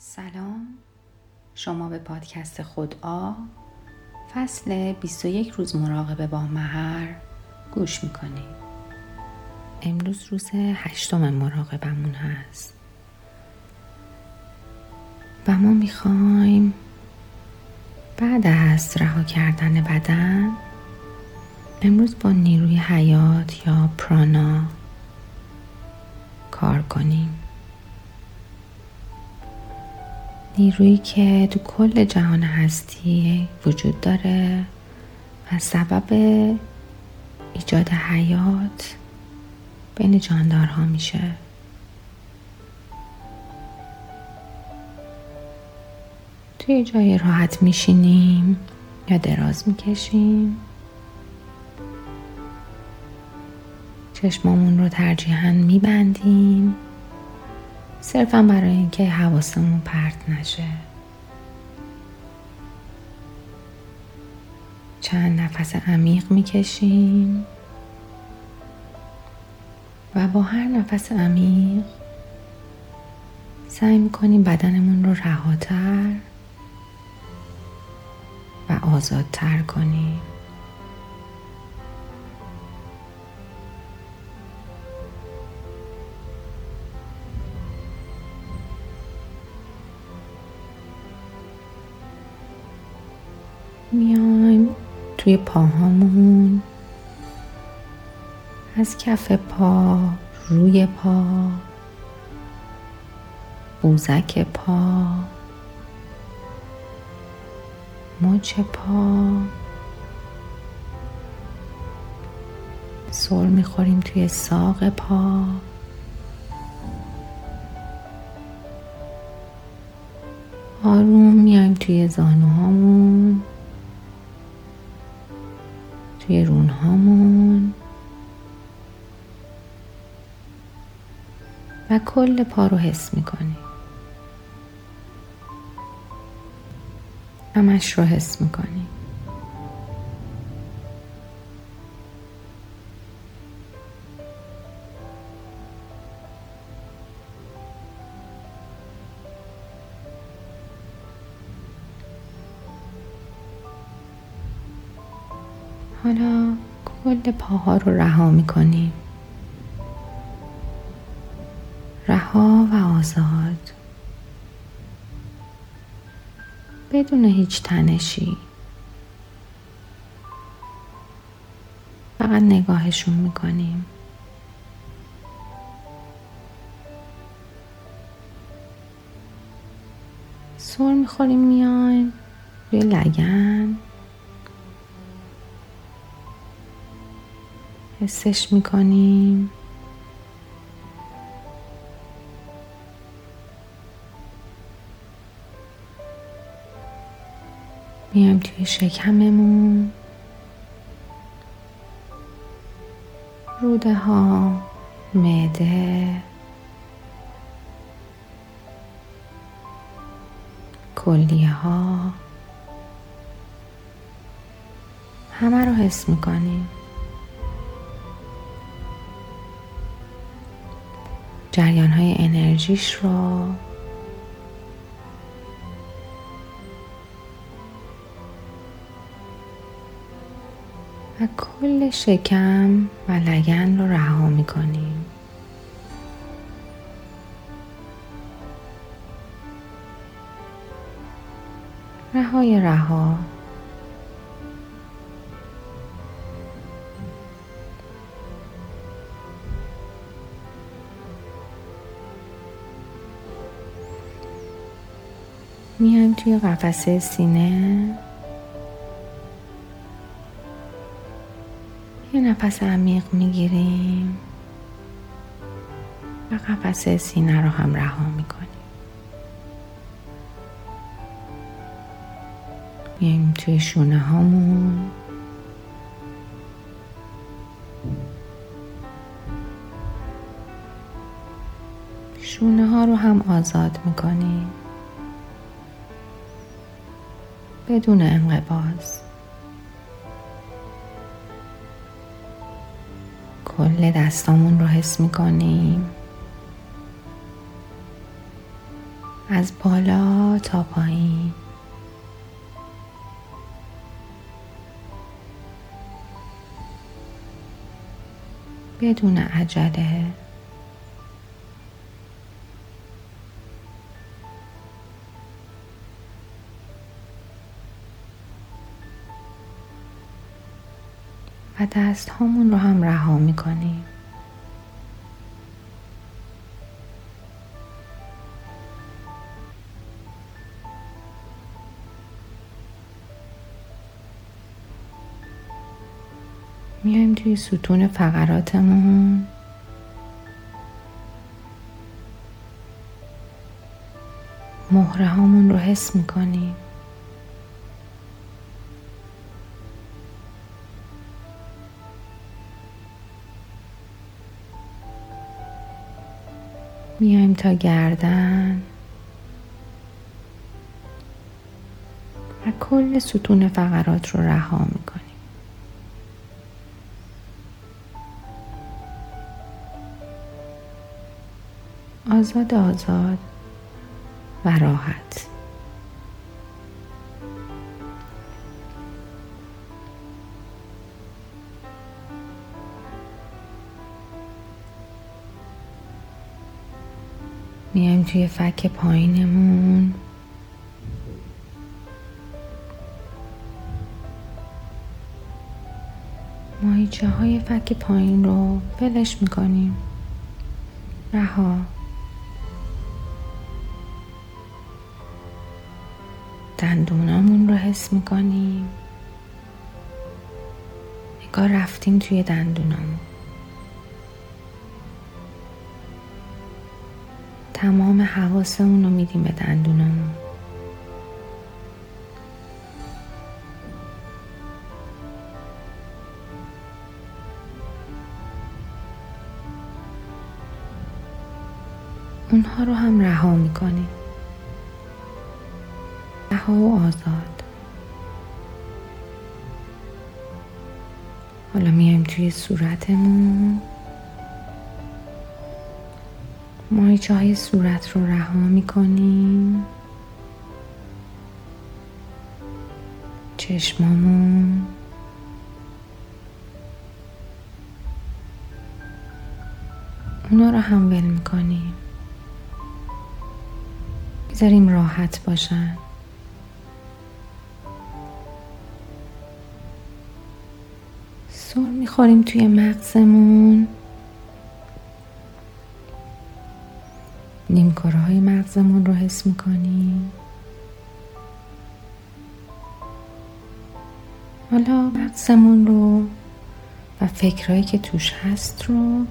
سلام. شما به پادکست خود آ فصل 21 روز مراقبه با مهر گوش می‌کنید. امروز روز هشتم مراقبمون هست. و ما می‌خوایم بعد از رها کردن بدن امروز با نیروی حیات یا پرانا کار کنیم. نیرویی که تو کل جهان هستی وجود داره و سبب ایجاد حیات بین جاندارها میشه. توی جای راحت میشینیم یا دراز می‌کشیم. چشمامون رو ترجیحاً میبندیم. صرفا برای اینکه حواسمون پرت نشه. چند نفس عمیق می‌کشیم و با هر نفس عمیق سعی می‌کنیم بدنمون رو رهاتر و آزادتر کنیم. توی پاهامون. از کف پا روی پا بوزک پا مچ پا. سر می‌خوریم توی ساق پا. آروم میایم توی زانوهامون. توی رونهامون و کل پا رو حس می‌کنیم همش رو حس می‌کنیم حالا کل پاها رو رها می‌کنیم. رها و آزاد. بدون هیچ تنشی. فقط نگاهشون می‌کنیم. سر می‌خوریم میایم. روی لگن. حسش می‌کنیم. میایم توی شکممون. روده ها معده. کلیه ها. همه رو حس می‌کنیم. جریان های انرژیش رو و کل شکم و لگن رو رها می‌کنیم. رهای رها. میایم توی قفسه سینه. یه نفس عمیق می‌گیریم. و قفسه سینه رو هم رها می‌کنیم. میایم توی شونه هامون. شونه ها رو هم آزاد می‌کنیم. بدون انقباز کل دستامون رو حس می‌کنیم. از بالا تا پایین. بدون عجله. و دست هامون رو هم رها می‌کنیم. میایم توی ستون فقراتمون. مهره هامون رو حس می‌کنیم. میایم تا گردن. و کل ستون فقرات رو رها می‌کنیم. آزاد آزاد و راحت. میایم توی فک پایینمون. ماهیچه های فک پایین رو ولش می‌کنیم. رها. دندونامون رو حس می‌کنیم. نگاه رفتیم توی دندونامون. تمام حواسمون رو میدیم به دندونامون. اونها رو هم رها می‌کنیم. رها و آزاد. حالا میایم توی صورتمون. مایچه های صورت رو رها می‌کنیم؟ چشمامون. اونا رو هم ول می‌کنیم. بذاریم راحت باشن. سر می‌خوریم توی مغزمون. نیمکاره های مغزمون رو حس می‌کنیم. حالا مغزمون رو و فکرهایی که توش هست رو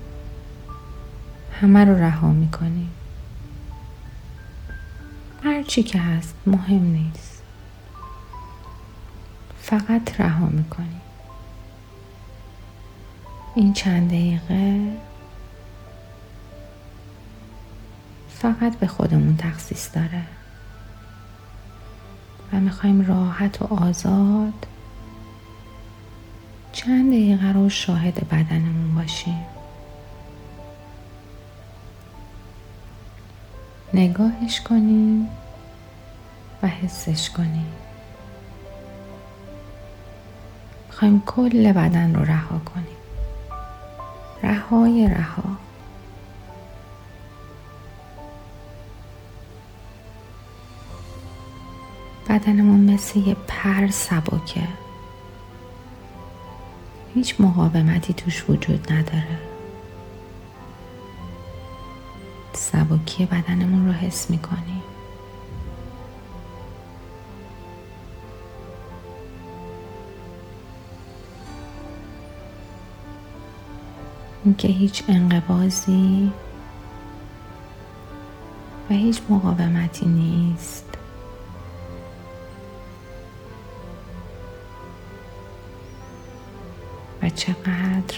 همه رو رها می‌کنیم. هر چی که هست مهم نیست. فقط رها می‌کنیم. این چند دقیقه فقط به خودمون تخصیص داره. و می‌خوایم راحت و آزاد چند دقیقه رو شاهد بدنمون باشیم. نگاهش کنیم و حسش کنیم. می‌خوایم کل بدن رو رها کنیم. رهای رها. بدنمون مثل یه پر سبکه. هیچ مقاومتی توش وجود نداره. سبکی بدنمون رو حس می‌کنیم. اینکه هیچ انقبازی و هیچ مقاومتی نیست. چقدر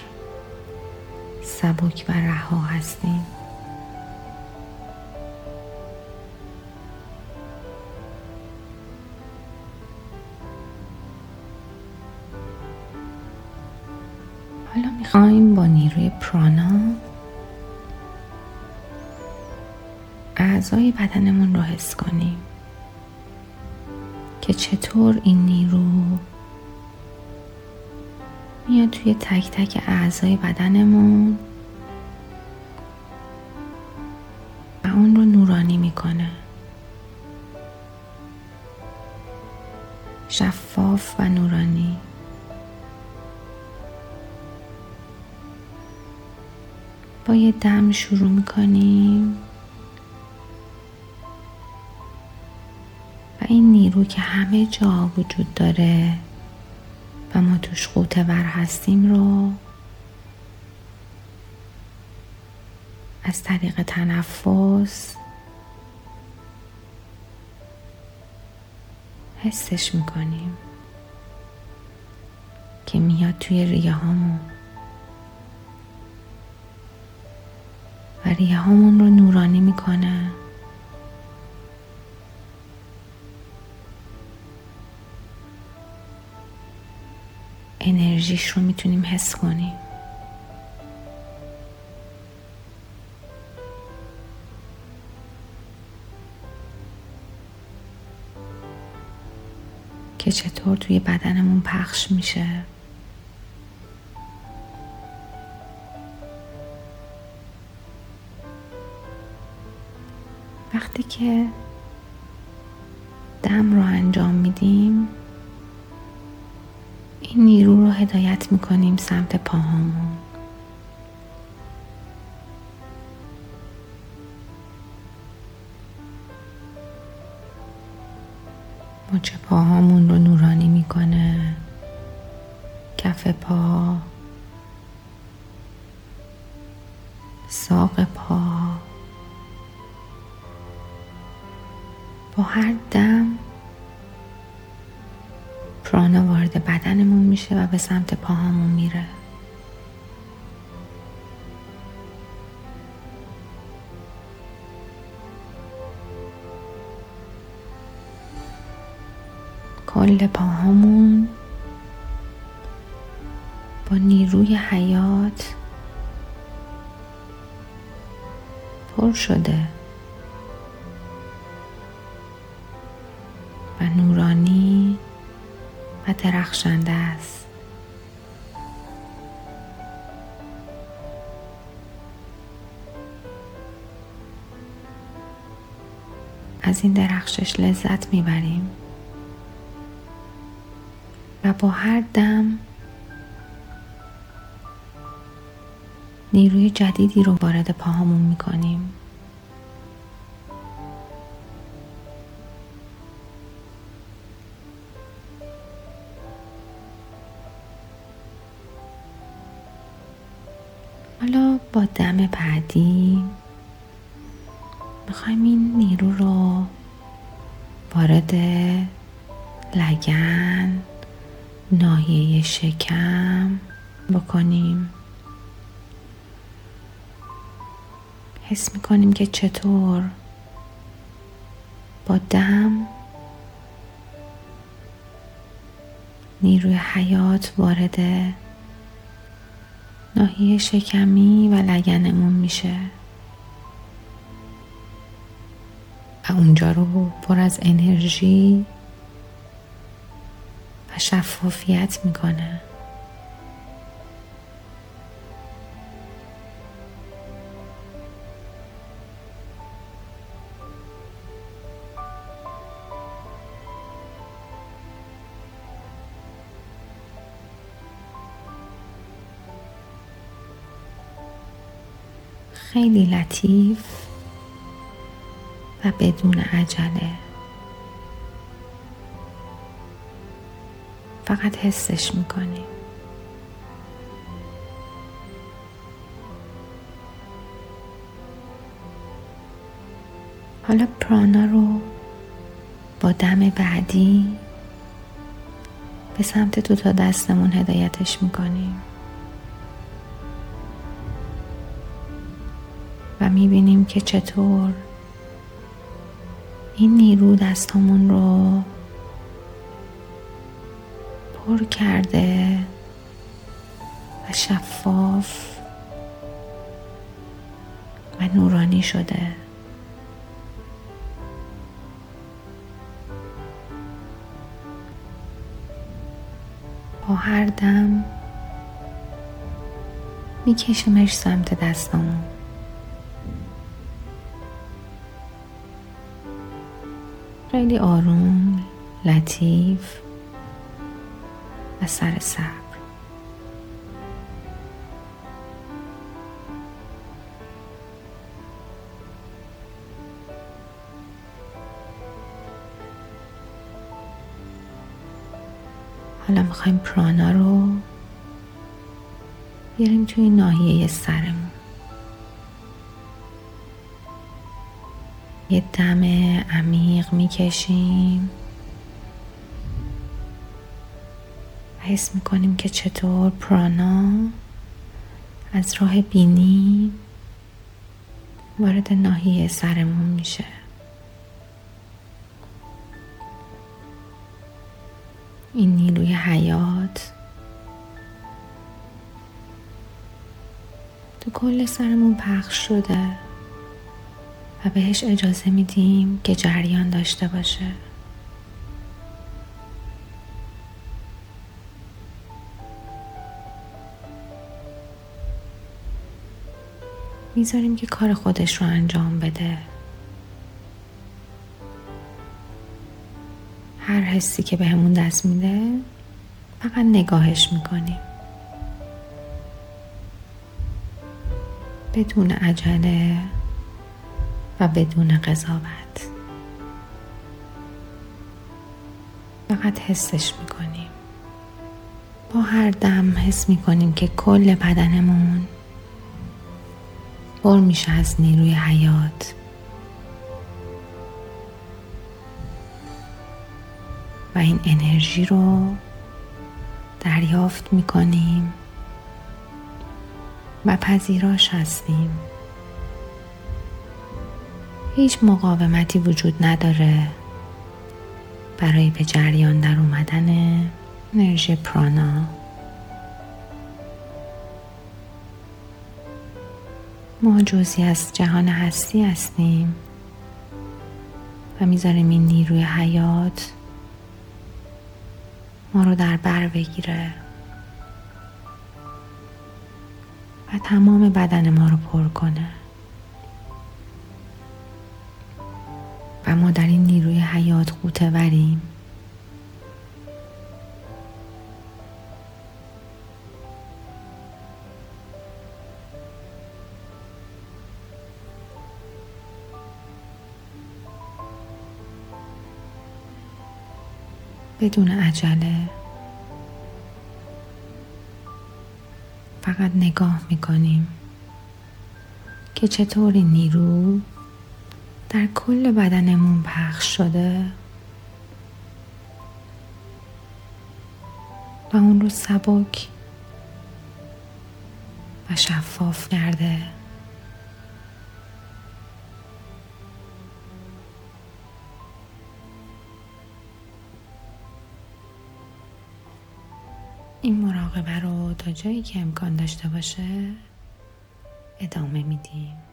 سبک و رها هستیم. حالا می‌خوایم با نیروی پرانا اعضای بدنمون رو حس کنیم که چطور این نیرو میاد توی تک تک اعضای بدنمون. و اون رو نورانی می‌کنه. شفاف و نورانی. با یه دم شروع می‌کنیم. و این نیرو که همه جا وجود داره. ما توش قوته بر هستیم رو از طریق تنفس حسش می‌کنیم که میاد توی ریه هامون. و ریه هامون رو نورانی می‌کنه. انرژیش رو می‌تونیم حس کنیم. که چطور توی بدنمون پخش میشه. وقتی که می‌کنیم سمت پاهامون. مچ پاهامون رو نورانی می‌کنه. کف پا. ساق پا. با هر دم پرانا وارد بدنمون میشه و به سمت پاهامون میره. کل پاهامون با نیروی حیات پر شده و نورانی و درخشنده است. از این درخشش لذت می‌بریم و با هر دم نیروی جدیدی رو وارد پاهامون می‌کنیم. دم بعدی. می‌خوایم این نیرو رو وارد لگن ناحیه شکم بکنیم. حس می‌کنیم که چطور؟ با دم نیروی حیات وارد ناحیه شکمی و لگنمون میشه. و اونجا رو پر از انرژی و شفافیت می‌کنه. خیلی لطیف و بدون عجله. فقط حسش می‌کنیم حالا پرانا رو با دم بعدی به سمت دو تا دستمون هدایتش می‌کنیم. و می‌بینیم که چطور این نیرو دستمون رو پر کرده و شفاف و نورانی شده با هر دم میکشمش سمت دستمون. خیلی آروم لطیف و سر صبر. حالا می‌خوایم پرانا رو بیاریم توی ناحیه سرمون. یه دم عمیق می‌کشیم. و حس می‌کنیم که چطور پرانا از راه بینی وارد ناحیه سرمون میشه. این نیروی حیات. تو کل سرمون پخش شده. و بهش اجازه میدیم که جریان داشته باشه. می‌ذاریم که کار خودش رو انجام بده. هر حسی که بهمون دست میده فقط نگاهش می‌کنیم. بدون عجله و بدون قضاوت. فقط حسش می‌کنیم. با هر دم حس می‌کنیم که کل بدنمون پر میشه از نیروی حیات. و این انرژی رو دریافت می‌کنیم و پذیراش هستیم. هیچ مقاومتی وجود نداره برای به جریان در اومدن انرژی پرانا. ما جزی از جهان هستی هستیم و می‌ذاریم این نیروی حیات ما رو در بر بگیره و تمام بدن ما رو پر کنه. نیروی حیات قوته وریم. بدون عجله فقط نگاه می‌کنیم که چطور نیرو در کل بدنمون پخش شده. و اون رو سبک و شفاف کرده. این مراقبه رو تا جایی که امکان داشته باشه ادامه میدیم.